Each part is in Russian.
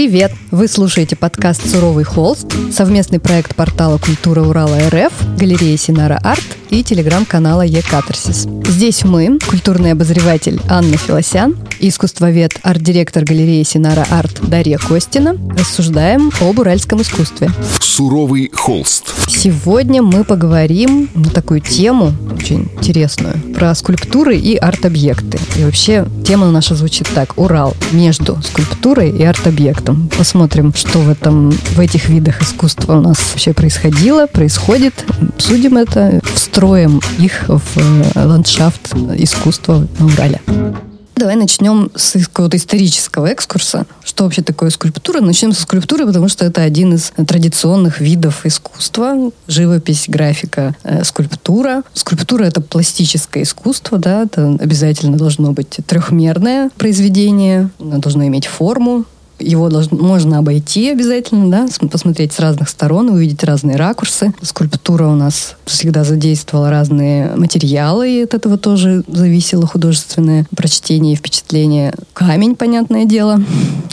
Привет! Вы слушаете подкаст «Суровый холст», совместный проект портала «Культура Урала РФ», галереи Синара Арт и телеграм-канала Е-Катарсис. Здесь мы, культурный обозреватель Анна Филосян и искусствовед, арт-директор галереи Синара Арт Дарья Костина, рассуждаем об уральском искусстве. Суровый холст. Сегодня мы поговорим на такую тему, очень интересную, про скульптуры и арт-объекты. И вообще тема наша звучит так. Урал между скульптурой и арт-объектом. Посмотрим, что в, этом, в этих видах искусства у нас вообще происходило, происходит. Обсудим это, встроим их в э, ландшафт искусства на Урале. Давай начнем с какого-то исторического экскурса. Что вообще такое скульптура? Начнем со скульптуры, потому что это один из традиционных видов искусства. Живопись, графика, э, скульптура. Скульптура — это пластическое искусство, да, это обязательно должно быть трехмерное произведение, оно должно иметь форму, его должно, можно обойти обязательно, да, посмотреть с разных сторон, увидеть разные ракурсы. Скульптура у нас всегда задействовала разные материалы, и от этого тоже зависело художественное прочтение и впечатление. Камень, понятное дело.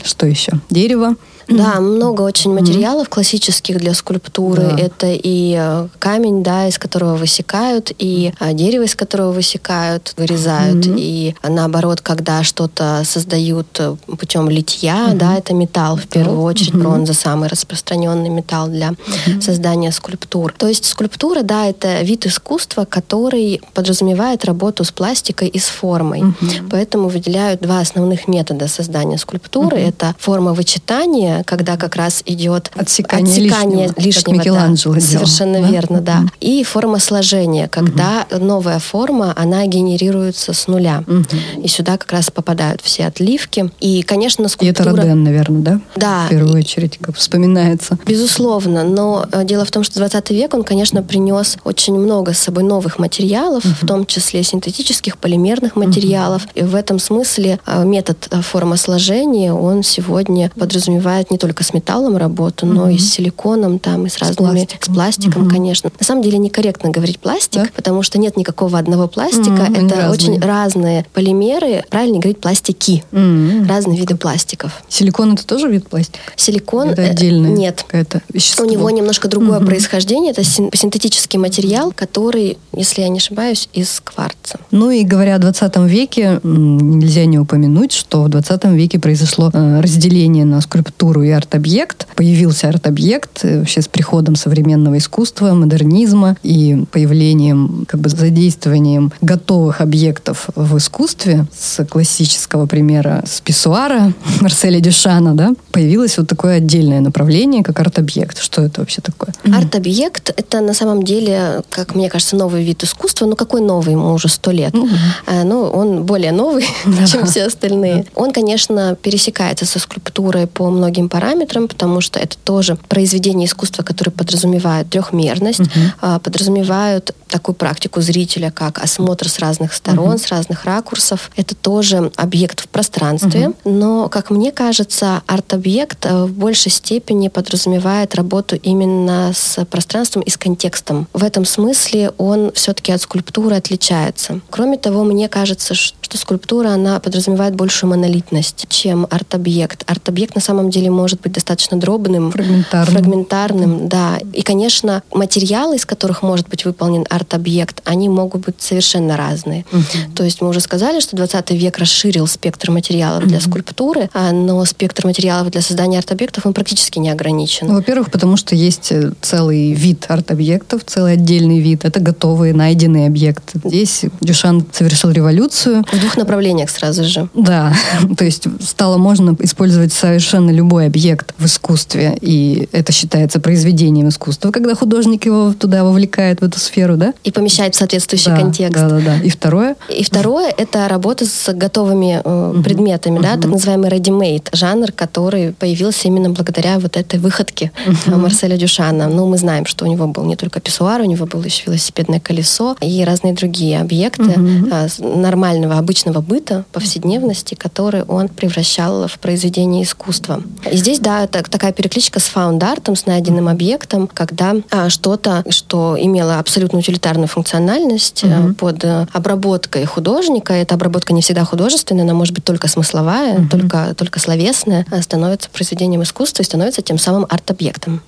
Что еще? Дерево. Да, много очень материалов классических для скульптуры. Да. Это и э, камень, да, из которого высекают, и э, дерево, из которого высекают, вырезают, mm-hmm. и наоборот, когда что-то создают э, путем литья, mm-hmm. да, это металл в первую очередь, mm-hmm. бронза самый распространенный металл для mm-hmm. создания скульптур. То есть скульптура, да, это вид искусства, который подразумевает работу с пластикой и с формой. Mm-hmm. Поэтому выделяют два основных метода создания скульптуры. Mm-hmm. Это форма вычитания когда как раз идет отсекание, отсекание лишнего, лишнего как Микеланджело да, совершенно да? верно, да. Угу. И форма сложения, когда угу. новая форма, она генерируется с нуля. Угу. И сюда как раз попадают все отливки. И, конечно, скульптура... И это Роден, наверное, да? Да. В первую очередь, как вспоминается. Безусловно, но э, дело в том, что 20 век, он, конечно, принес очень много с собой новых материалов, угу. в том числе синтетических, полимерных материалов. Угу. И в этом смысле э, метод э, формосложения, он сегодня подразумевает не только с металлом работу, mm-hmm. но и с силиконом, там, и с, с разными, пластиком. с пластиком, mm-hmm. конечно. На самом деле некорректно говорить пластик, да? потому что нет никакого одного пластика. Mm-hmm. Это разные. очень разные полимеры. Правильно говорить пластики. Mm-hmm. Разные виды пластиков. Силикон это тоже вид пластика? Силикон это отдельно. Нет. Это У него немножко другое mm-hmm. происхождение. Это синтетический материал, который, если я не ошибаюсь, из кварца. Ну и говоря о 20 веке, нельзя не упомянуть, что в 20 веке произошло э, разделение на скульптуру культуру и арт-объект. Появился арт-объект э, вообще с приходом современного искусства, модернизма и появлением, как бы задействованием готовых объектов в искусстве с классического примера с писсуара Марселя Дюшана, да, появилось вот такое отдельное направление, как арт-объект. Что это вообще такое? Арт-объект — это на самом деле, как мне кажется, новый вид искусства. Ну, какой новый? Ему уже сто лет. Mm-hmm. Ну, он более новый, чем все остальные. Он, конечно, пересекается со скульптурой по многим другим параметрам, потому что это тоже произведения искусства, которые подразумевают трехмерность, uh-huh. подразумевают такую практику зрителя, как осмотр с разных сторон, uh-huh. с разных ракурсов. Это тоже объект в пространстве, uh-huh. но, как мне кажется, арт-объект э, в большей степени подразумевает работу именно с пространством и с контекстом. В этом смысле он все-таки от скульптуры отличается. Кроме того, мне кажется, что скульптура, она подразумевает большую монолитность, чем арт-объект. Арт-объект на самом деле может быть достаточно дробным, фрагментарным, фрагментарным да. И, конечно, материалы, из которых может быть выполнен арт-объект, они могут быть совершенно разные. Угу. То есть мы уже сказали, что 20 век расширил спектр материалов для скульптуры, а, но спектр материалов для создания арт-объектов он практически не ограничен. Ну, во-первых, потому что есть э, целый вид арт-объектов, целый отдельный вид. Это готовые, найденные объекты. Здесь Дюшан совершил революцию. В двух направлениях сразу же. Да, то есть стало можно использовать совершенно любой объект в искусстве, и это считается произведением искусства, когда художник его туда вовлекает в эту сферу, да? И помещает в соответствующий да, контекст. Да, да, да. И второе? И второе — это работа с готовыми э, предметами, да, угу. так называемый ready-made, жанр, который появился именно благодаря вот этой выходке угу. Марселя Дюшана. Ну, мы знаем, что у него был не только писсуар, у него было еще велосипедное колесо и разные другие объекты э, нормального, обычного быта, повседневности, которые он превращал в произведение искусства. И здесь, да, так, такая перекличка с фаунд-артом, с найденным объектом, когда а, что-то, что имело абсолютно утилитарную функциональность угу. под а, обработкой художника, эта обработка не всегда художественная, она может быть только смысловая, угу. только, только словесная, становится произведением искусства и становится тем самым арт-объектом.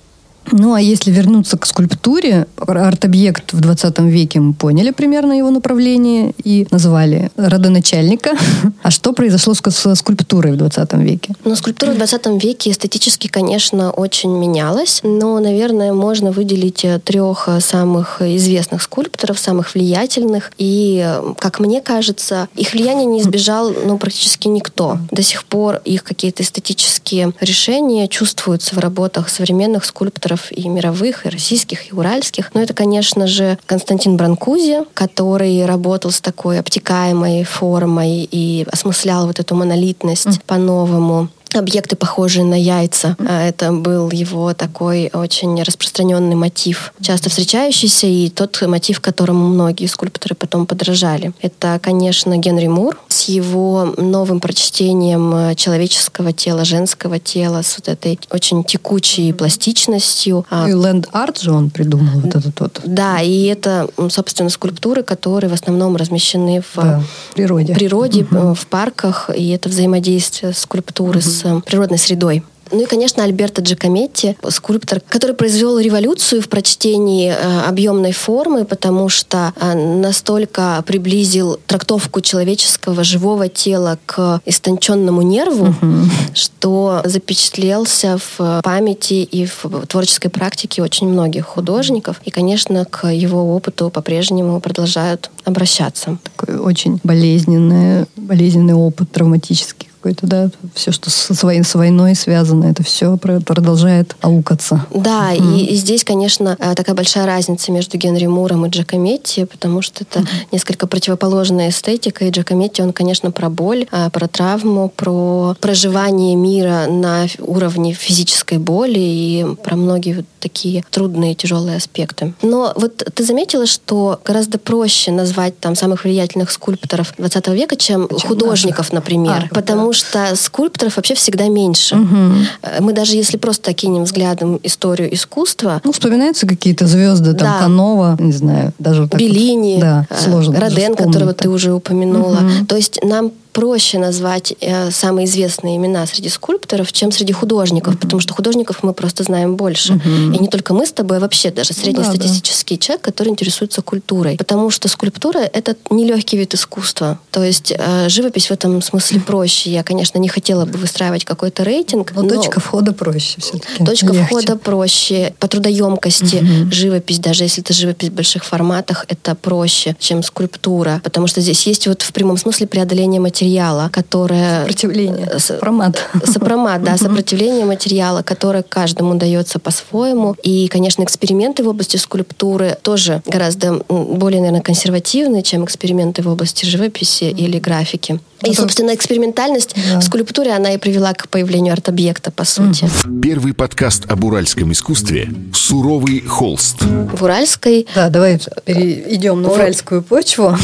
Ну, а если вернуться к скульптуре, арт-объект в 20 веке мы поняли примерно его направление и назвали родоначальника. А что произошло с скульптурой в 20 веке? Ну, скульптура в 20 веке эстетически, конечно, очень менялась, но, наверное, можно выделить э, трех э, самых известных скульпторов, самых влиятельных. И, э, как мне кажется, их влияние не избежал ну, практически никто. До сих пор их какие-то эстетические решения чувствуются в работах современных скульпторов авторов и мировых, и российских, и уральских. Но это, конечно же, Константин Бранкузи, который работал с такой обтекаемой формой и осмыслял вот эту монолитность mm. по-новому объекты, похожие на яйца. А это был его такой очень распространенный мотив, часто встречающийся, и тот мотив, которому многие скульпторы потом подражали. Это, конечно, Генри Мур с его новым прочтением э, человеческого тела, женского тела, с вот этой очень текучей пластичностью. А и ленд-арт же он придумал, вот этот вот. Да, и это, собственно, скульптуры, которые в основном размещены в да, природе, природе угу. в парках, и это взаимодействие скульптуры угу. с с природной средой. Ну и, конечно, Альберто Джакометти, скульптор, который произвел революцию в прочтении э, объемной формы, потому что э, настолько приблизил трактовку человеческого живого тела к истонченному нерву, угу. что запечатлелся в памяти и в творческой практике очень многих художников. И, конечно, к его опыту по-прежнему продолжают обращаться. Такой очень болезненный, болезненный опыт, травматический какой-то, да, все, что с, войной, с войной связано, это все продолжает аукаться. Да, mm. и, и здесь, конечно, э, такая большая разница между Генри Муром и Джакометти, потому что это mm. несколько противоположная эстетика, и Джакометти, он, конечно, про боль, э, про травму, про проживание мира на уровне физической боли и про многие такие трудные, тяжелые аспекты. Но вот ты заметила, что гораздо проще назвать там самых влиятельных скульпторов 20 века, чем, чем художников, наших. например. А, потому да. что скульпторов вообще всегда меньше. Угу. Мы даже если просто окинем взглядом историю искусства... Ну, вспоминаются какие-то звезды, там, да. Канова, не знаю, даже... Так Беллини, вот, да, сложно Роден, которого ты уже упомянула. Угу. То есть нам проще назвать э, самые известные имена среди скульпторов, чем среди художников, mm-hmm. потому что художников мы просто знаем больше. Mm-hmm. И не только мы с тобой, а вообще даже среднестатистический да, да. человек, который интересуется культурой. Потому что скульптура — это нелегкий вид искусства. То есть э, живопись в этом смысле проще. Я, конечно, не хотела бы выстраивать какой-то рейтинг. Но, но точка входа проще все-таки. Точка Легче. входа проще. По трудоемкости mm-hmm. живопись, даже если это живопись в больших форматах, это проще, чем скульптура. Потому что здесь есть вот в прямом смысле преодоление материала материала, которое... Сопротивление. Э, сопромат. Сопромат, да, сопротивление материала, которое каждому дается по-своему. И, конечно, эксперименты в области скульптуры тоже гораздо более, наверное, консервативны, чем эксперименты в области живописи или графики. И, собственно, экспериментальность да. в скульптуре, она и привела к появлению арт-объекта, по сути. Первый подкаст об уральском искусстве «Суровый холст». В уральской... Да, давай перейдем на уральскую почву.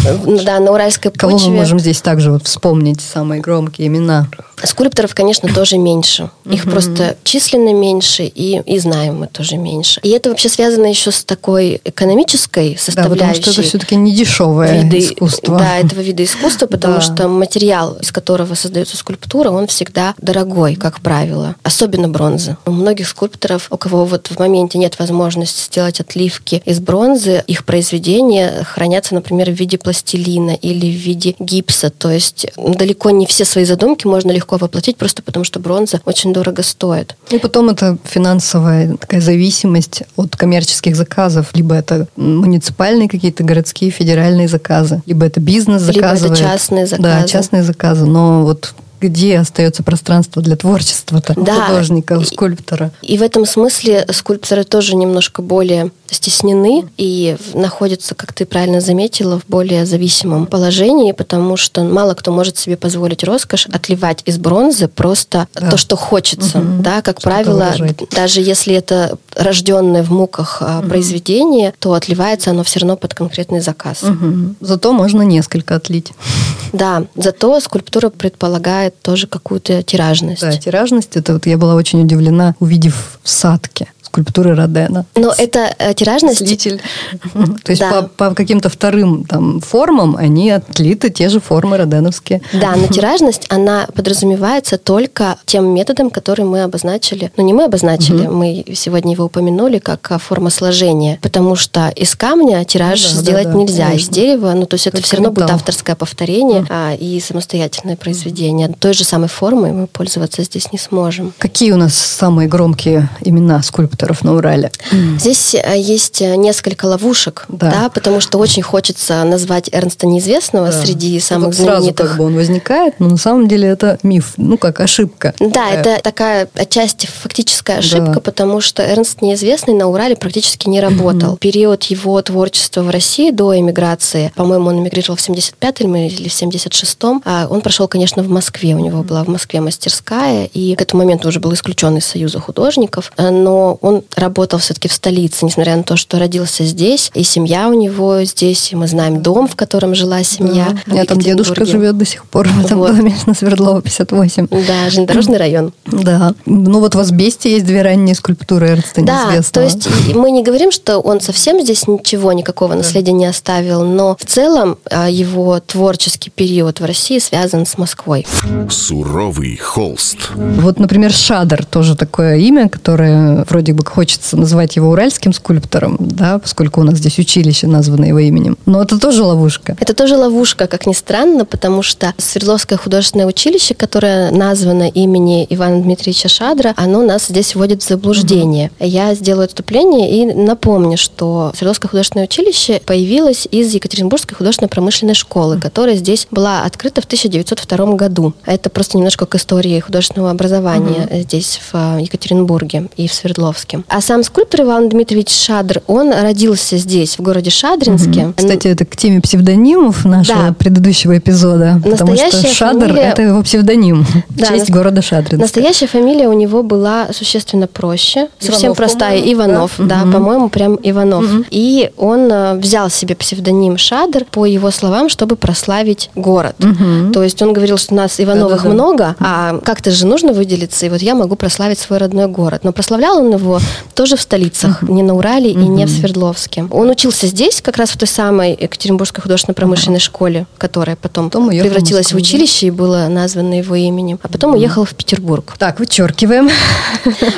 Да, на уральской почве. Кого мы можем здесь также вот вспомнить, самые громкие имена? Скульпторов, конечно, тоже меньше. Их угу. просто численно меньше, и, и знаем мы тоже меньше. И это вообще связано еще с такой экономической составляющей. Да, потому что это все-таки не дешевое виды, искусство. Да, этого вида искусства, потому да. что материал, из которого создается скульптура, он всегда дорогой, как правило. Особенно бронза. У многих скульпторов, у кого вот в моменте нет возможности сделать отливки из бронзы, их произведения хранятся, например, в виде пластилина или в виде гипса. То есть далеко не все свои задумки можно легко легко воплотить, просто потому что бронза очень дорого стоит. И потом это финансовая такая зависимость от коммерческих заказов. Либо это муниципальные какие-то городские, федеральные заказы, либо это бизнес заказывает. Либо это частные заказы. Да, частные заказы. Но вот где остается пространство для творчества да. художника, скульптора. И в этом смысле скульпторы тоже немножко более стеснены и находятся, как ты правильно заметила, в более зависимом положении, потому что мало кто может себе позволить роскошь отливать из бронзы просто да. то, что хочется. Угу. Да, как что правило, даже если это рожденное в муках угу. произведение, то отливается оно все равно под конкретный заказ. Угу. Зато можно несколько отлить. Да, зато скульптура предполагает тоже какую-то тиражность. Да, тиражность. Это вот я была очень удивлена, увидев в садке скульптуры Родена. Но это э, тиражность... Слитель. То есть да. по, по каким-то вторым там, формам они отлиты те же формы роденовские. Да, но тиражность, она подразумевается только тем методом, который мы обозначили. Ну, не мы обозначили, мы сегодня его упомянули как а, форма сложения, потому что из камня тираж ну, да, сделать да, да, нельзя, конечно. из дерева, ну, то есть это все равно металл. будет авторское повторение а, и самостоятельное произведение. Той же самой формой мы пользоваться здесь не сможем. Какие у нас самые громкие имена скульпторов? Остров на Урале. Здесь э, есть э, несколько ловушек, да. да, потому что очень хочется назвать Эрнста Неизвестного да. среди самых это знаменитых. Сразу как бы он возникает, но на самом деле это миф, ну как ошибка. Да, такая. это такая отчасти фактическая ошибка, да. потому что Эрнст Неизвестный на Урале практически не работал. Угу. Период его творчества в России до эмиграции, по-моему, он эмигрировал в 75-м или в 76-м, а он прошел, конечно, в Москве. У него была в Москве мастерская, и к этому моменту уже был исключен из Союза художников, но он работал все-таки в столице, несмотря на то, что родился здесь, и семья у него здесь, и мы знаем дом, в котором жила семья. Да. У меня там дедушка живет до сих пор в этом вот. доме на Свердлова 58. Да, железнодорожный район. Да. Ну вот в Асбесте есть две ранние скульптуры Эрнста Да, то есть мы не говорим, что он совсем здесь ничего, никакого наследия не оставил, но в целом а, его творческий период в России связан с Москвой. Суровый холст. Вот, например, Шадр тоже такое имя, которое вроде бы хочется называть его уральским скульптором, да, поскольку у нас здесь училище названо его именем. Но это тоже ловушка. Это тоже ловушка, как ни странно, потому что Свердловское художественное училище, которое названо имени Ивана Дмитриевича Шадра, оно нас здесь вводит в заблуждение. Угу. Я сделаю отступление и напомню, что Свердловское художественное училище появилось из Екатеринбургской художественно-промышленной школы, которая здесь была открыта в 1902 году. Это просто немножко к истории художественного образования угу. здесь, в Екатеринбурге и в Свердловске. Шадринске. А сам скульптор Иван Дмитриевич Шадр, он родился здесь, в городе Шадринске. Угу. Кстати, это к теме псевдонимов нашего да. предыдущего эпизода. Потому что Шадр фамилия... – это его псевдоним да, в честь нас... города Шадринска. Настоящая фамилия у него была существенно проще. Иванов, совсем простая. Иванов, да, да угу. по-моему, прям Иванов. Угу. И он э, взял себе псевдоним Шадр, по его словам, чтобы прославить город. Угу. То есть он говорил, что у нас Ивановых Да-да-да. много, а как-то же нужно выделиться, и вот я могу прославить свой родной город. Но прославлял он его тоже в столицах, uh-huh. не на Урале uh-huh. и не в Свердловске. Он учился здесь, как раз в той самой Екатеринбургской художественно-промышленной uh-huh. школе, которая потом, потом превратилась в, Москву, в училище и была названа его именем, а потом uh-huh. уехала в Петербург. Так, вычеркиваем.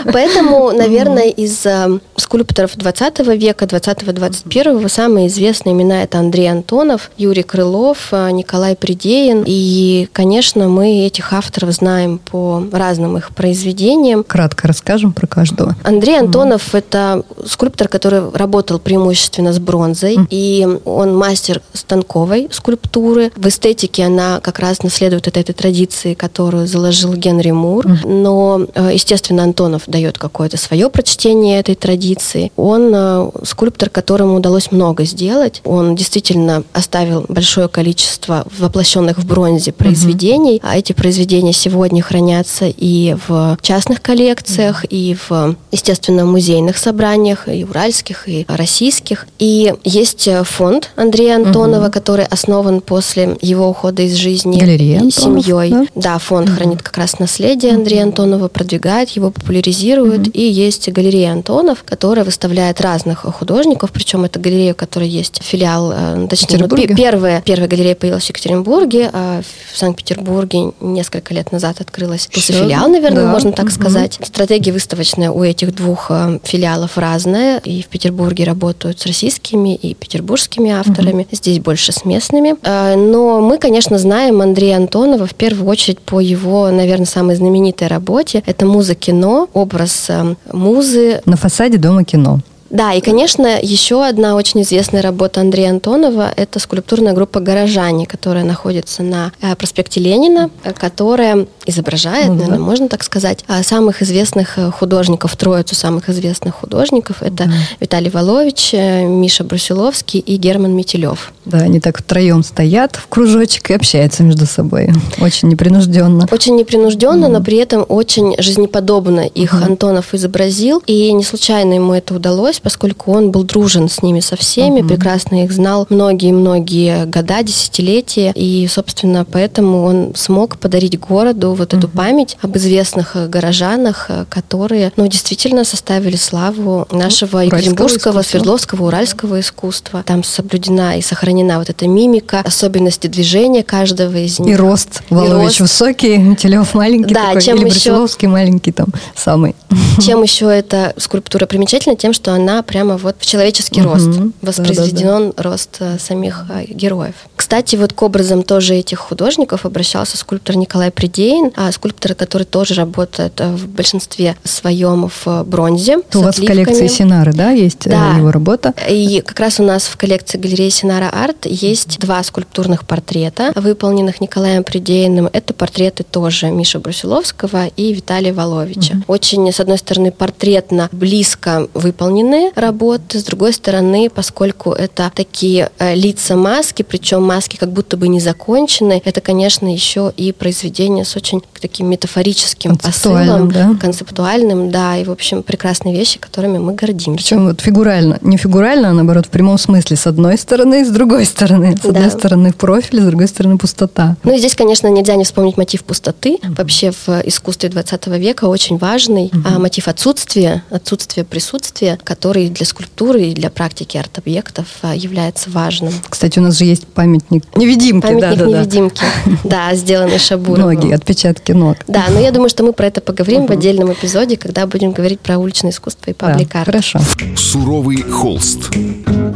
Поэтому, наверное, из э, скульпторов 20 века, 20-21 самые известные имена это Андрей Антонов, Юрий Крылов, э, Николай Придеин. И, конечно, мы этих авторов знаем по разным их произведениям. Кратко расскажем про каждого. Андрей Антонов mm. это скульптор, который работал преимущественно с бронзой, mm. и он мастер станковой скульптуры. В эстетике она как раз наследует этой, этой традиции, которую заложил Генри Мур. Mm. Но, э, естественно, Антонов дает какое-то свое прочтение этой традиции. Он э, скульптор, которому удалось много сделать. Он действительно оставил большое количество воплощенных в бронзе произведений, mm-hmm. а эти произведения сегодня хранятся и в частных коллекциях, mm-hmm. и в, естественно, естественно, музейных собраниях, и уральских, и российских. И есть э, фонд Андрея Антонова, угу. который основан после его ухода из жизни Галерея Антонов, семьей. Да, да фонд угу. хранит как раз наследие Андрея Антонова, продвигает его, популяризирует. Угу. И есть галерея Антонов, которая выставляет разных художников, причем это галерея, у которой есть филиал, э, точнее, ну, первая, первая галерея появилась в Екатеринбурге, а в Санкт-Петербурге несколько лет назад открылась филиал, наверное, да. можно так угу. сказать. Стратегия выставочная у этих двух двух э, филиалов разная. И в Петербурге работают с российскими и петербургскими авторами. Угу. Здесь больше с местными. Э, но мы, конечно, знаем Андрея Антонова в первую очередь по его, наверное, самой знаменитой работе. Это муза кино, образ э, музы. На фасаде дома кино. Да, и, конечно, еще одна очень известная работа Андрея Антонова – это скульптурная группа «Горожане», которая находится на э, проспекте Ленина, э, которая изображает, ну, да. наверное, можно так сказать, а, самых известных э, художников, троицу самых известных художников. Это да. Виталий Волович, Миша Брусиловский и Герман Метелев. Да, они так втроем стоят в кружочек и общаются между собой. Очень непринужденно. Очень непринужденно, mm. но при этом очень жизнеподобно их mm. Антонов изобразил. И не случайно ему это удалось, поскольку он был дружен с ними со всеми, mm. прекрасно их знал многие-многие года, десятилетия. И, собственно, поэтому он смог подарить городу вот эту память об известных э, горожанах, э, которые, ну, действительно составили славу нашего Екатеринбургского, Свердловского, Уральского искусства. Там соблюдена и сохранена вот эта мимика, особенности движения каждого из них. И рост. Волович высокий, Метелев маленький да, такой, чем или еще... маленький там самый. Чем еще эта скульптура примечательна? Тем, что она прямо вот в человеческий угу. рост. Воспроизведен да, да, да. рост э, самих героев. Кстати, вот к образам тоже этих художников обращался скульптор Николай Придеин, а скульптор, который тоже работает э, в большинстве своем в бронзе. У вас в коллекции Синары, да, есть э, да. его работа? И как раз у нас в коллекции галереи Синара Арт есть два скульптурных портрета, выполненных Николаем Придеиным. Это портреты тоже Миши Брусиловского и Виталия Воловича. Угу. Очень, с одной стороны, портретно близко выполненные работы, с другой стороны, поскольку это такие э, лица маски, причем маски как будто бы не закончены, это, конечно, еще и произведение с очень таким метафорическим посылом, да? концептуальным, да, и, в общем, прекрасные вещи, которыми мы гордимся. Причем вот фигурально, не фигурально, а наоборот, в прямом смысле, с одной стороны и с другой стороны. С да. одной стороны профиль, с другой стороны пустота. Ну и здесь, конечно, нельзя не вспомнить мотив пустоты. Mm-hmm. Вообще в искусстве 20 века очень важный mm-hmm. а, мотив отсутствия, отсутствия присутствия, который для скульптуры и для практики арт-объектов а, является важным. Кстати, у нас же есть памятник невидимки. Памятник да, невидимки, да, сделанный Шабуровым. Многие отпечатки ног. Да, но я думаю, что мы про это поговорим в отдельном эпизоде, когда будем говорить про уличное искусство и паблик-арт. Да, хорошо. Суровый холст.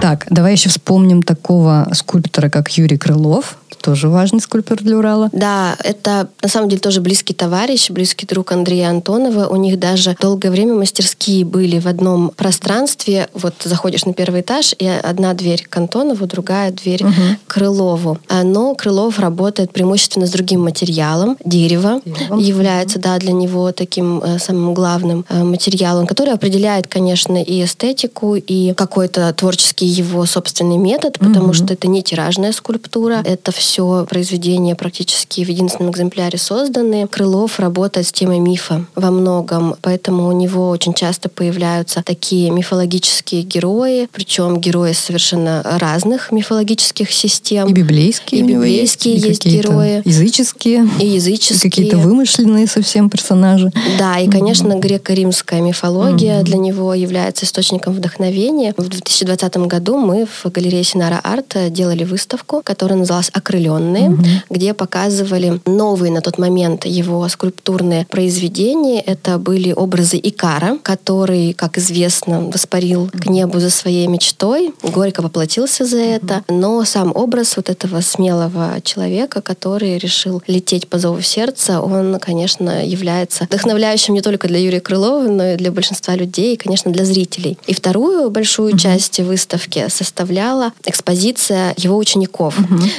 Так, давай еще вспомним такого скульптора, как Юрий Крылов тоже важный скульптор для Урала. Да, это на самом деле тоже близкий товарищ, близкий друг Андрея Антонова. У них даже долгое время мастерские были в одном пространстве. Вот заходишь на первый этаж, и одна дверь к Антонову, другая дверь угу. к Крылову. Но Крылов работает преимущественно с другим материалом. Дерево Деревом. является, да, для него таким э, самым главным э, материалом, который определяет, конечно, и эстетику, и какой-то творческий его собственный метод, потому угу. что это не тиражная скульптура, это все все произведения практически в единственном экземпляре созданы. Крылов работает с темой мифа во многом, поэтому у него очень часто появляются такие мифологические герои, причем герои совершенно разных мифологических систем. И библейские. И библейские есть, есть герои. Языческие. И языческие. И какие-то вымышленные совсем персонажи. Да, и, конечно, греко-римская мифология mm-hmm. для него является источником вдохновения. В 2020 году мы в галерее Синара Арт делали выставку, которая называлась «Окрыленные окрыленные, угу. где показывали новые на тот момент его скульптурные произведения. Это были образы Икара, который, как известно, воспарил к небу за своей мечтой, горько поплатился за это, но сам образ вот этого смелого человека, который решил лететь по зову сердца, он, конечно, является вдохновляющим не только для Юрия Крылова, но и для большинства людей, и, конечно, для зрителей. И вторую большую часть выставки составляла экспозиция его учеников.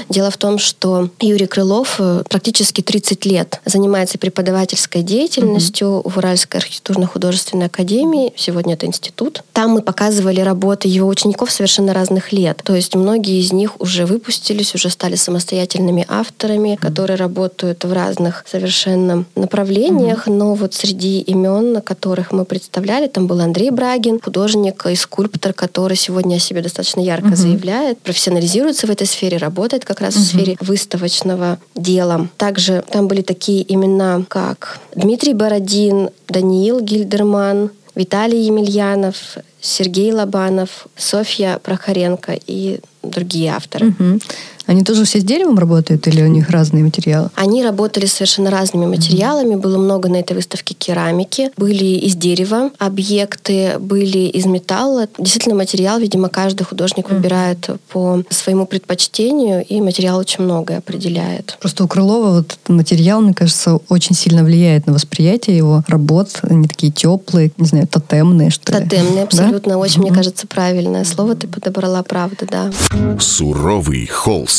Дело в том, том, что Юрий Крылов э, практически 30 лет занимается преподавательской деятельностью mm-hmm. в Уральской архитектурно-художественной академии. Сегодня это институт. Там мы показывали работы его учеников совершенно разных лет. То есть многие из них уже выпустились, уже стали самостоятельными авторами, mm-hmm. которые работают в разных совершенно направлениях. Mm-hmm. Но вот среди имен, которых мы представляли, там был Андрей Брагин, художник и скульптор, который сегодня о себе достаточно ярко mm-hmm. заявляет, профессионализируется в этой сфере, работает как раз mm-hmm. в сфере выставочного дела. Также там были такие имена, как Дмитрий Бородин, Даниил Гильдерман, Виталий Емельянов, Сергей Лобанов, Софья Прохоренко и другие авторы. Угу. Они тоже все с деревом работают или у них разные материалы? Они работали совершенно разными материалами. Было много на этой выставке керамики. Были из дерева объекты, были из металла. Действительно, материал, видимо, каждый художник выбирает по своему предпочтению, и материал очень многое определяет. Просто у Крылова вот материал, мне кажется, очень сильно влияет на восприятие его работ. Они такие теплые, не знаю, тотемные, что ли. Тотемные, абсолютно. Да? Очень, mm-hmm. мне кажется, правильное слово ты подобрала, правда, да. Суровый холст.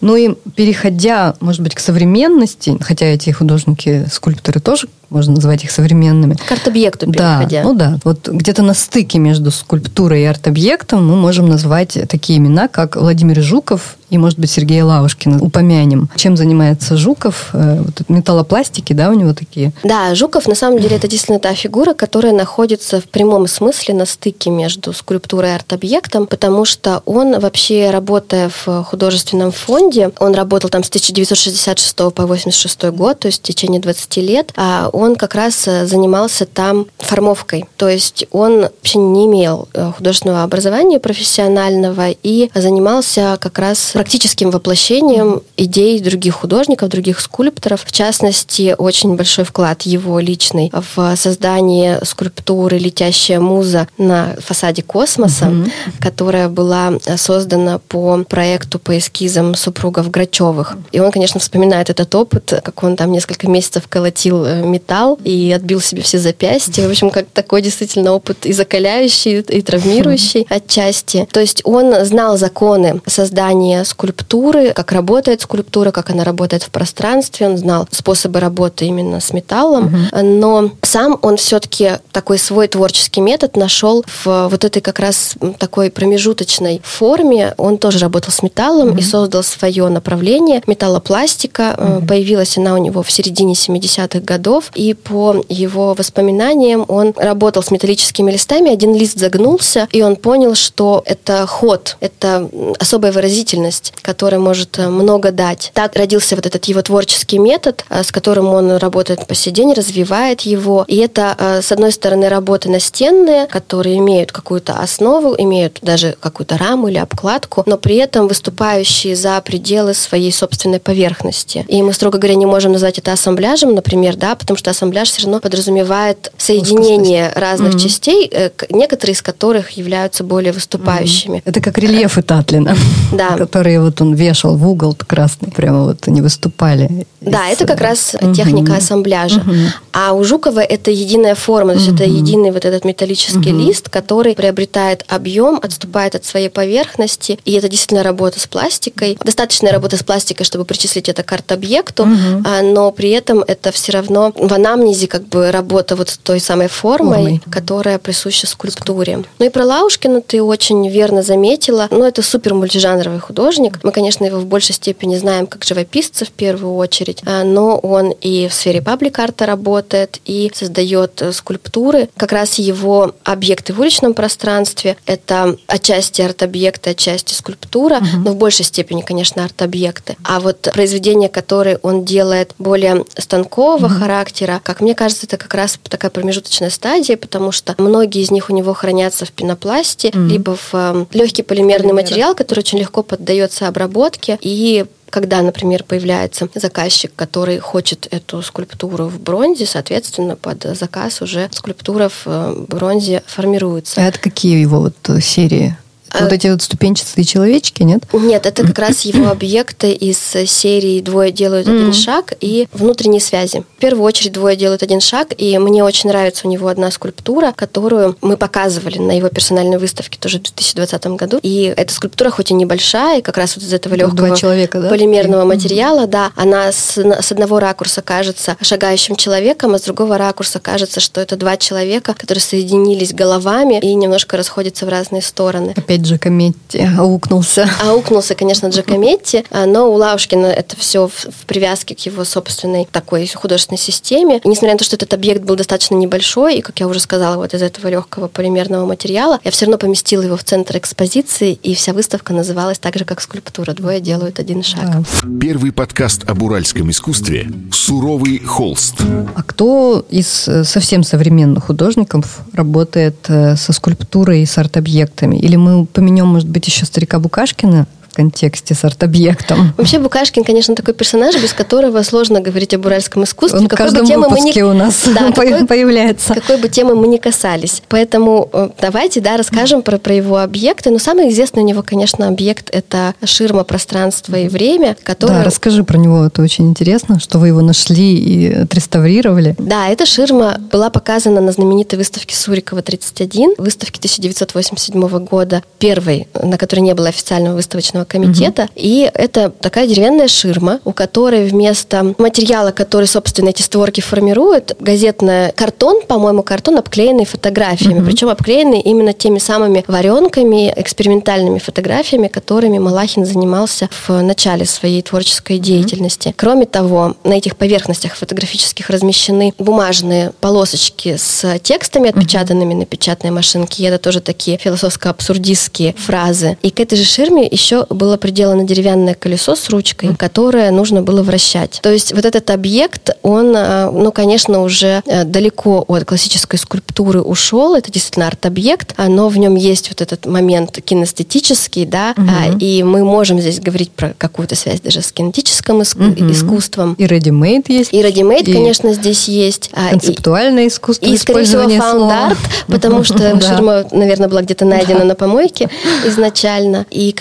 Ну и переходя, может быть, к современности, хотя эти художники, скульпторы тоже можно назвать их современными. К арт-объекту переходя. Да, ну да. Вот где-то на стыке между скульптурой и арт-объектом мы можем назвать такие имена, как Владимир Жуков и, может быть, Сергея Лавушкина. Упомянем. Чем занимается Жуков? Э, вот металлопластики, да, у него такие? Да, Жуков, на самом деле, это действительно та фигура, которая находится в прямом смысле на стыке между скульптурой и арт-объектом, потому что он вообще, работая в художественном фонде, он работал там с 1966 по 86 год, то есть в течение 20 лет, а он как раз э, занимался там формовкой. То есть он вообще не имел э, художественного образования профессионального и занимался как раз практическим воплощением идей других художников, других скульпторов. В частности, очень большой вклад его личный в создание скульптуры «Летящая муза» на фасаде космоса, mm которая была создана по проекту, по эскизам супругов Грачевых. И он, конечно, вспоминает этот опыт, как он там несколько месяцев колотил э, металл и отбил себе все запястья. В общем, как такой действительно опыт и закаляющий, и травмирующий отчасти. То есть он знал законы создания скульптуры, как работает скульптура, как она работает в пространстве. Он знал способы работы именно с металлом. Угу. Но сам он все-таки такой свой творческий метод нашел в вот этой как раз такой промежуточной форме. Он тоже работал с металлом угу. и создал свое направление металлопластика. Угу. Появилась она у него в середине 70-х годов. И по его воспоминаниям он работал с металлическими листами. Один лист загнулся, и он понял, что это ход, это особая выразительность, которая может э, много дать. Так родился вот этот его творческий метод, э, с которым он работает по сей день, развивает его. И это, э, с одной стороны, работы настенные, которые имеют какую-то основу, имеют даже какую-то раму или обкладку, но при этом выступающие за пределы своей собственной поверхности. И мы, строго говоря, не можем назвать это ассамбляжем, например, да, потому что ассамбляж все равно подразумевает соединение разных mm-hmm. частей, некоторые из которых являются более выступающими. Это как рельефы Татлина, да. которые вот он вешал в угол красный, прямо вот они выступали. Да, это как раз угу. техника ассамбляжа. Угу. А у Жукова это единая форма, то есть угу. это единый вот этот металлический угу. лист, который приобретает объем, отступает от своей поверхности, и это действительно работа с пластикой. Достаточная работа с пластикой, чтобы причислить это к арт-объекту, угу. но при этом это все равно анамнезе как бы работа вот с той самой формой, формой. которая присуща скульптуре. Ну и про Лаушкина ты очень верно заметила. Ну, это супер мультижанровый художник. Мы, конечно, его в большей степени знаем как живописца в первую очередь, а, но он и в сфере паблик-арта работает, и создает э, скульптуры. Как раз его объекты в уличном пространстве — это отчасти арт-объекты, отчасти скульптура, угу. но в большей степени, конечно, арт-объекты. А вот произведения, которые он делает более станкового угу. характера, как мне кажется, это как раз такая промежуточная стадия, потому что многие из них у него хранятся в пенопласте, угу. либо в э, легкий полимерный Полимер. материал, который очень легко поддается обработке. И когда, например, появляется заказчик, который хочет эту скульптуру в бронзе, соответственно, под заказ уже скульптура в э, бронзе формируется. А это какие его вот серии? А вот эти вот ступенчатые человечки, нет? Нет, это как раз его объекты из серии «Двое делают один шаг» и «Внутренние связи». В первую очередь «Двое делают один шаг», и мне очень нравится у него одна скульптура, которую мы показывали на его персональной выставке тоже в 2020 году. И эта скульптура, хоть и небольшая, как раз вот из этого легкого человека, да? полимерного материала, да, она с, с одного ракурса кажется шагающим человеком, а с другого ракурса кажется, что это два человека, которые соединились головами и немножко расходятся в разные стороны. Опять Джакометти аукнулся. Аукнулся, конечно, Джакометти, а, но у Лаушкина это все в, в привязке к его собственной такой художественной системе. И несмотря на то, что этот объект был достаточно небольшой, и, как я уже сказала, вот из этого легкого полимерного материала, я все равно поместила его в центр экспозиции, и вся выставка называлась так же, как скульптура. Двое делают один шаг. Да. Первый подкаст об уральском искусстве «Суровый холст». А кто из э, совсем современных художников работает э, со скульптурой и с арт-объектами? Или мы поменем, может быть, еще старика Букашкина контексте с арт-объектом? Вообще Букашкин, конечно, такой персонаж, без которого сложно говорить об уральском искусстве. Он какой в каждом бы выпуске мы не... у нас да, какой, появляется. Какой бы темы мы ни касались. Поэтому э, давайте, да, расскажем про, про его объекты. Но самый известный у него, конечно, объект — это ширма пространства и время, который... Да, расскажи про него, это очень интересно, что вы его нашли и отреставрировали. Да, эта ширма была показана на знаменитой выставке Сурикова 31, выставке 1987 года, первой, на которой не было официального выставочного комитета. Угу. И это такая деревянная ширма, у которой вместо материала, который, собственно, эти створки формируют, газетный картон, по-моему, картон, обклеенный фотографиями. Угу. Причем обклеенный именно теми самыми варенками, экспериментальными фотографиями, которыми Малахин занимался в начале своей творческой деятельности. Кроме того, на этих поверхностях фотографических размещены бумажные полосочки с текстами, отпечатанными на печатной машинке. Это тоже такие философско-абсурдистские фразы. И к этой же ширме еще было приделано деревянное колесо с ручкой, которое нужно было вращать. То есть вот этот объект, он, э, ну, конечно, уже э, далеко от классической скульптуры ушел. Это действительно арт-объект, но в нем есть вот этот момент кинестетический, да, угу. и мы можем здесь говорить про какую-то связь даже с кинетическим иску- угу. искусством. И ready-made есть. И ready-made, конечно, здесь есть. А, концептуальное искусство И, скорее всего, found art, потому что ширма, наверное, была где-то найдена на помойке изначально. И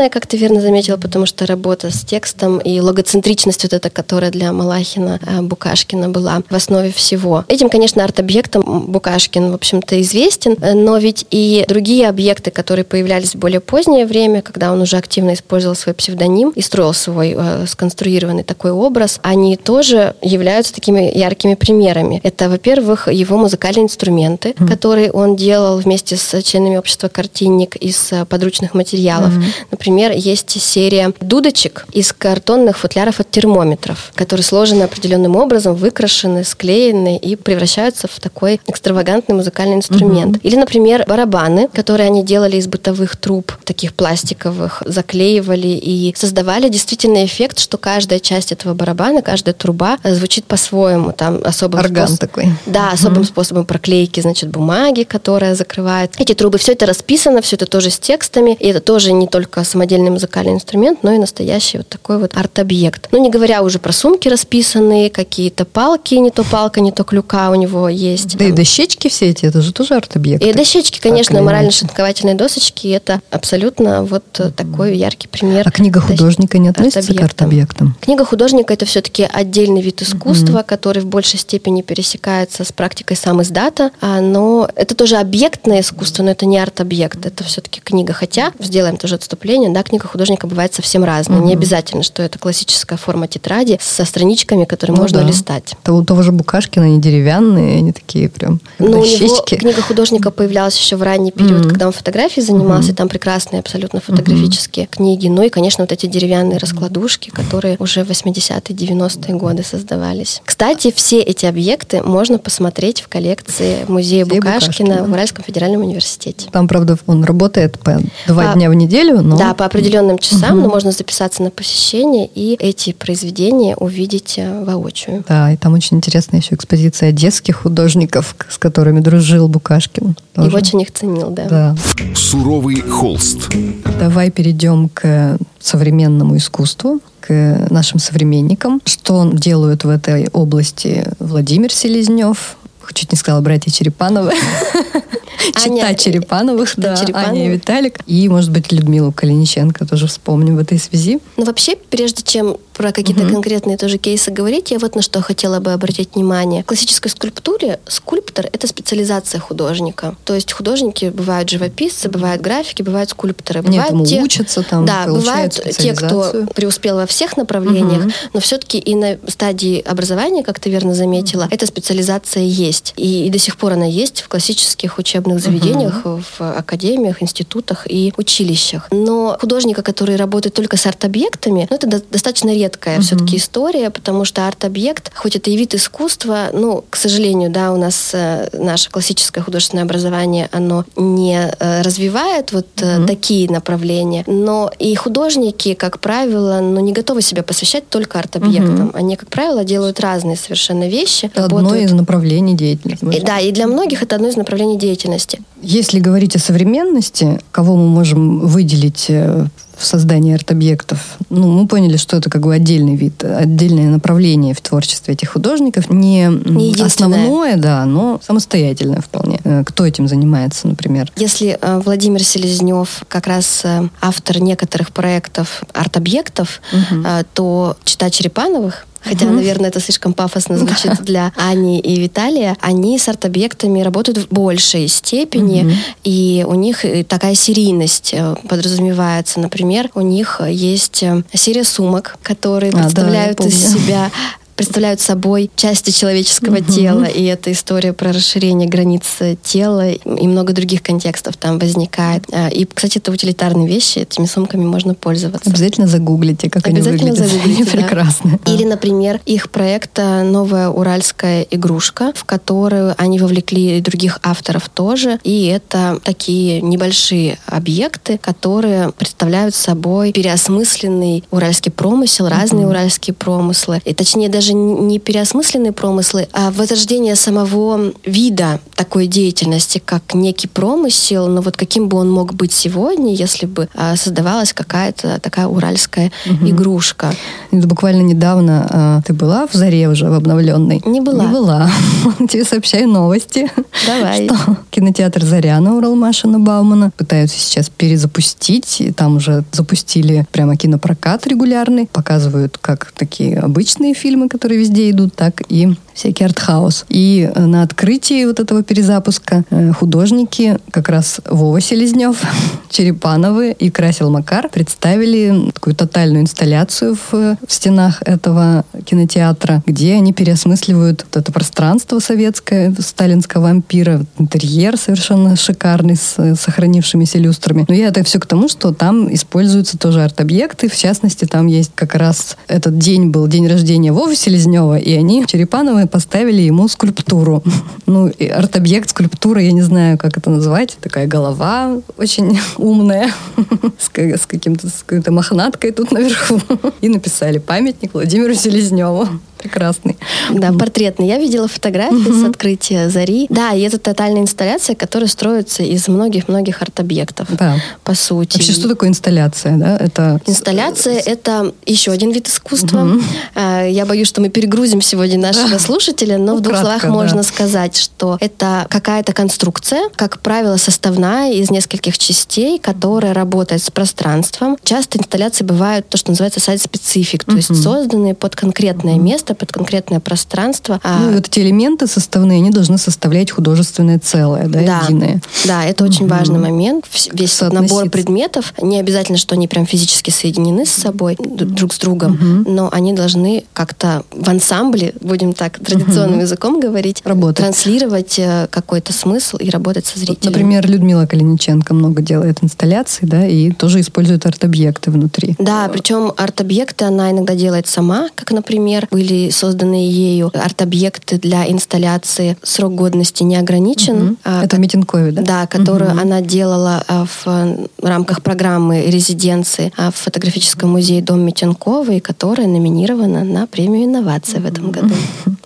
концептуальное, как ты верно заметила, потому что работа с текстом и логоцентричность вот эта, которая для Малахина э, Букашкина была в основе всего. Этим, конечно, арт-объектом Букашкин, в общем-то, известен, но ведь и другие объекты, которые появлялись в более позднее время, когда он уже активно использовал свой псевдоним и строил свой э, сконструированный такой образ, они тоже являются такими яркими примерами. Это, во-первых, его музыкальные инструменты, mm-hmm. которые он делал вместе с членами общества «Картинник» из э, подручных материалов. Mm-hmm. Например, есть серия дудочек из картонных футляров от термометров, которые сложены определенным образом, выкрашены, склеены и превращаются в такой экстравагантный музыкальный инструмент. Mm-hmm. Или, например, барабаны, которые они делали из бытовых труб, таких пластиковых, заклеивали и создавали действительно эффект, что каждая часть этого барабана, каждая труба звучит по-своему. Там особым Орган способ... такой. Да, особым mm-hmm. способом проклейки, значит, бумаги, которая закрывает эти трубы. Все это расписано, все это тоже с текстами. И это тоже не только самодельный музыкальный инструмент, но и настоящий вот такой вот арт-объект. Ну, не говоря уже про сумки расписанные, какие-то палки, не то палка, не то клюка у него есть. Да и дощечки все эти, это же тоже арт-объекты. И дощечки, конечно, морально-шинковательные досочки, это абсолютно вот mm-hmm. такой яркий пример. А книга художника не относится к арт-объектам? Книга художника это все-таки отдельный вид искусства, mm-hmm. который в большей степени пересекается с практикой сам издата, а, но это тоже объектное искусство, но это не арт-объект, это все-таки книга. Хотя, сделаем тоже отступление, да, книга художника бывает совсем разная. Mm-hmm. Не обязательно, что это классическая форма тетради со страничками, которые ну, можно да. листать. То, у того же Букашкина они деревянные, они такие прям Ну, у него книга художника появлялась еще в ранний период, mm-hmm. когда он фотографией занимался, mm-hmm. там прекрасные абсолютно фотографические mm-hmm. книги. Ну и, конечно, вот эти деревянные раскладушки, которые уже в 80-е, 90-е годы создавались. Кстати, все эти объекты можно посмотреть в коллекции музея Букашкина, Букашкина в Уральском федеральном университете. Там, правда, он работает по два по, дня в неделю, но... Да, по определенным часам, угу. но можно записаться на посещение и эти произведения увидеть э, воочию. Да, и там очень интересная еще экспозиция одесских художников, с которыми дружил Букашкин. Тоже. И очень их ценил, да. да. Суровый холст. Давай перейдем к современному искусству, к нашим современникам. Что делают в этой области Владимир Селезнев, чуть не сказала братья Черепановы. Чита Черепановых, да, Аня и Виталик. И, может быть, Людмилу Калиниченко тоже вспомним в этой связи. Ну, вообще, прежде чем про какие-то угу. конкретные тоже кейсы говорить, я вот на что хотела бы обратить внимание. В классической скульптуре скульптор — это специализация художника. То есть художники бывают живописцы, бывают графики, бывают скульпторы. Бывают Нет, те, учатся там, Да, бывают те, кто преуспел во всех направлениях, угу. но все-таки и на стадии образования, как ты верно заметила, эта специализация есть. И, и до сих пор она есть в классических учебных заведениях, угу. в академиях, институтах и училищах. Но художника, который работает только с арт-объектами, ну, это достаточно редко редкая угу. все-таки история, потому что арт-объект, хоть это и вид искусства, ну, к сожалению, да, у нас э, наше классическое художественное образование, оно не э, развивает вот угу. такие направления, но и художники, как правило, ну, не готовы себя посвящать только арт-объектам. Угу. Они, как правило, делают разные совершенно вещи. Это работают... одно из направлений деятельности. И, да, и для многих это одно из направлений деятельности. Если говорить о современности, кого мы можем выделить в создании арт-объектов. Ну, мы поняли, что это как бы отдельный вид, отдельное направление в творчестве этих художников. Не, Не основное, да, но самостоятельное вполне. Э, кто этим занимается, например? Если э, Владимир Селезнев как раз э, автор некоторых проектов арт-объектов, угу. э, то чита Черепановых хотя, угу. наверное, это слишком пафосно звучит да. для Ани и Виталия, они с арт-объектами работают в большей степени, угу. и у них такая серийность э, подразумевается. Например, у них есть э, серия сумок, которые а, представляют да, из себя представляют собой части человеческого угу. тела, и эта история про расширение границ тела и много других контекстов там возникает. А, и, кстати, это утилитарные вещи, этими сумками можно пользоваться. Обязательно загуглите, как Обязательно они выглядят. Загуглите, они да. прекрасны. Или, например, их проект «Новая уральская игрушка», в которую они вовлекли других авторов тоже, и это такие небольшие объекты, которые представляют собой переосмысленный уральский промысел, разные угу. уральские промыслы, и точнее даже даже не переосмысленные промыслы, а возрождение самого вида такой деятельности, как некий промысел, но вот каким бы он мог быть сегодня, если бы а, создавалась какая-то такая уральская угу. игрушка. Буквально недавно а, ты была в Заре уже, в обновленной? Не была. Не была. Тебе сообщаю новости. Давай. Что кинотеатр Заря на Уралмашина Баумана пытаются сейчас перезапустить. И там уже запустили прямо кинопрокат регулярный. Показывают как такие обычные фильмы, которые везде идут, так и всякий артхаус. И э, на открытии вот этого перезапуска э, художники, как раз Вова Селезнев, Черепановы и Красил Макар представили такую тотальную инсталляцию в, в стенах этого кинотеатра, где они переосмысливают вот это пространство советское, сталинского вампира, интерьер совершенно шикарный с сохранившимися люстрами. Но я это все к тому, что там используются тоже арт-объекты, в частности, там есть как раз этот день был день рождения Вовы Селезнева, и они, Черепановы, поставили ему скульптуру. Ну, арт-объект, скульптура, я не знаю, как это назвать. Такая голова очень умная, с, с каким-то с какой-то мохнаткой тут наверху. И написали памятник Владимиру Селезневу прекрасный. Да, портретный. Я видела фотографии с открытия Зари. Да, и это тотальная инсталляция, которая строится из многих-многих арт-объектов. Да. По сути. Вообще, что такое инсталляция? Да? Это... Инсталляция — это еще один вид искусства. Угу. Я боюсь, что мы перегрузим сегодня нашего слушателя, но ну, в двух словах да. можно сказать, что это какая-то конструкция, как правило, составная из нескольких частей, которая работает с пространством. Часто инсталляции бывают то, что называется сайт-специфик, то есть созданные под конкретное место, место, под конкретное пространство. А ну, и вот эти элементы составные, они должны составлять художественное целое, да, да единое. Да, это очень угу. важный момент. Весь набор предметов, не обязательно, что они прям физически соединены с собой, друг с другом, угу. но они должны как-то в ансамбле, будем так традиционным угу. языком говорить, работать. транслировать э, какой-то смысл и работать со зрителем. Например, Людмила Калиниченко много делает инсталляций, да, и тоже использует арт-объекты внутри. Да, причем арт-объекты она иногда делает сама, как, например, были созданные ею арт-объекты для инсталляции срок годности не ограничен. Угу. А, Это Митинкове, да? Да, которую угу. она делала а, в рамках программы резиденции а, в фотографическом музее Дом Митинкова, и которая номинирована на премию инновации в этом году.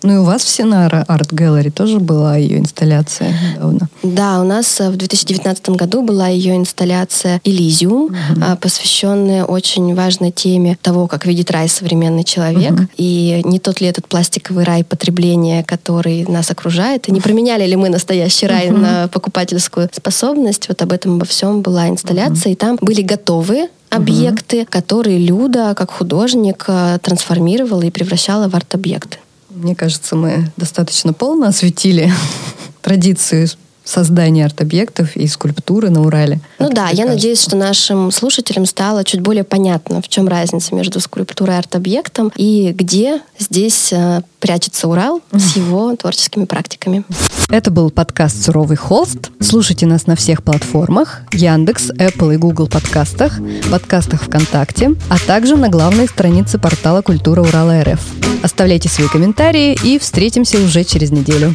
Ну и у вас в Синара Арт Gallery тоже была ее инсталляция недавно? Да, у нас в 2019 году была ее инсталляция «Элизиум», угу. посвященная очень важной теме того, как видит рай современный человек. Угу. И не тот ли этот пластиковый рай потребления, который нас окружает, и не променяли ли мы настоящий рай uh-huh. на покупательскую способность. Вот об этом обо всем была инсталляция, uh-huh. и там были готовые объекты, uh-huh. которые Люда, как художник, э, трансформировала и превращала в арт-объекты. Мне кажется, мы достаточно полно осветили традицию создания арт-объектов и скульптуры на Урале. Ну да, я кажется. надеюсь, что нашим слушателям стало чуть более понятно, в чем разница между скульптурой и арт-объектом и где здесь э, прячется Урал с его творческими практиками. Это был подкаст «Суровый холст». Слушайте нас на всех платформах Яндекс, Apple и Google подкастах, подкастах ВКонтакте, а также на главной странице портала «Культура Урала РФ». Оставляйте свои комментарии и встретимся уже через неделю.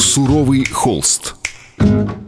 «Суровый холст» Thank you.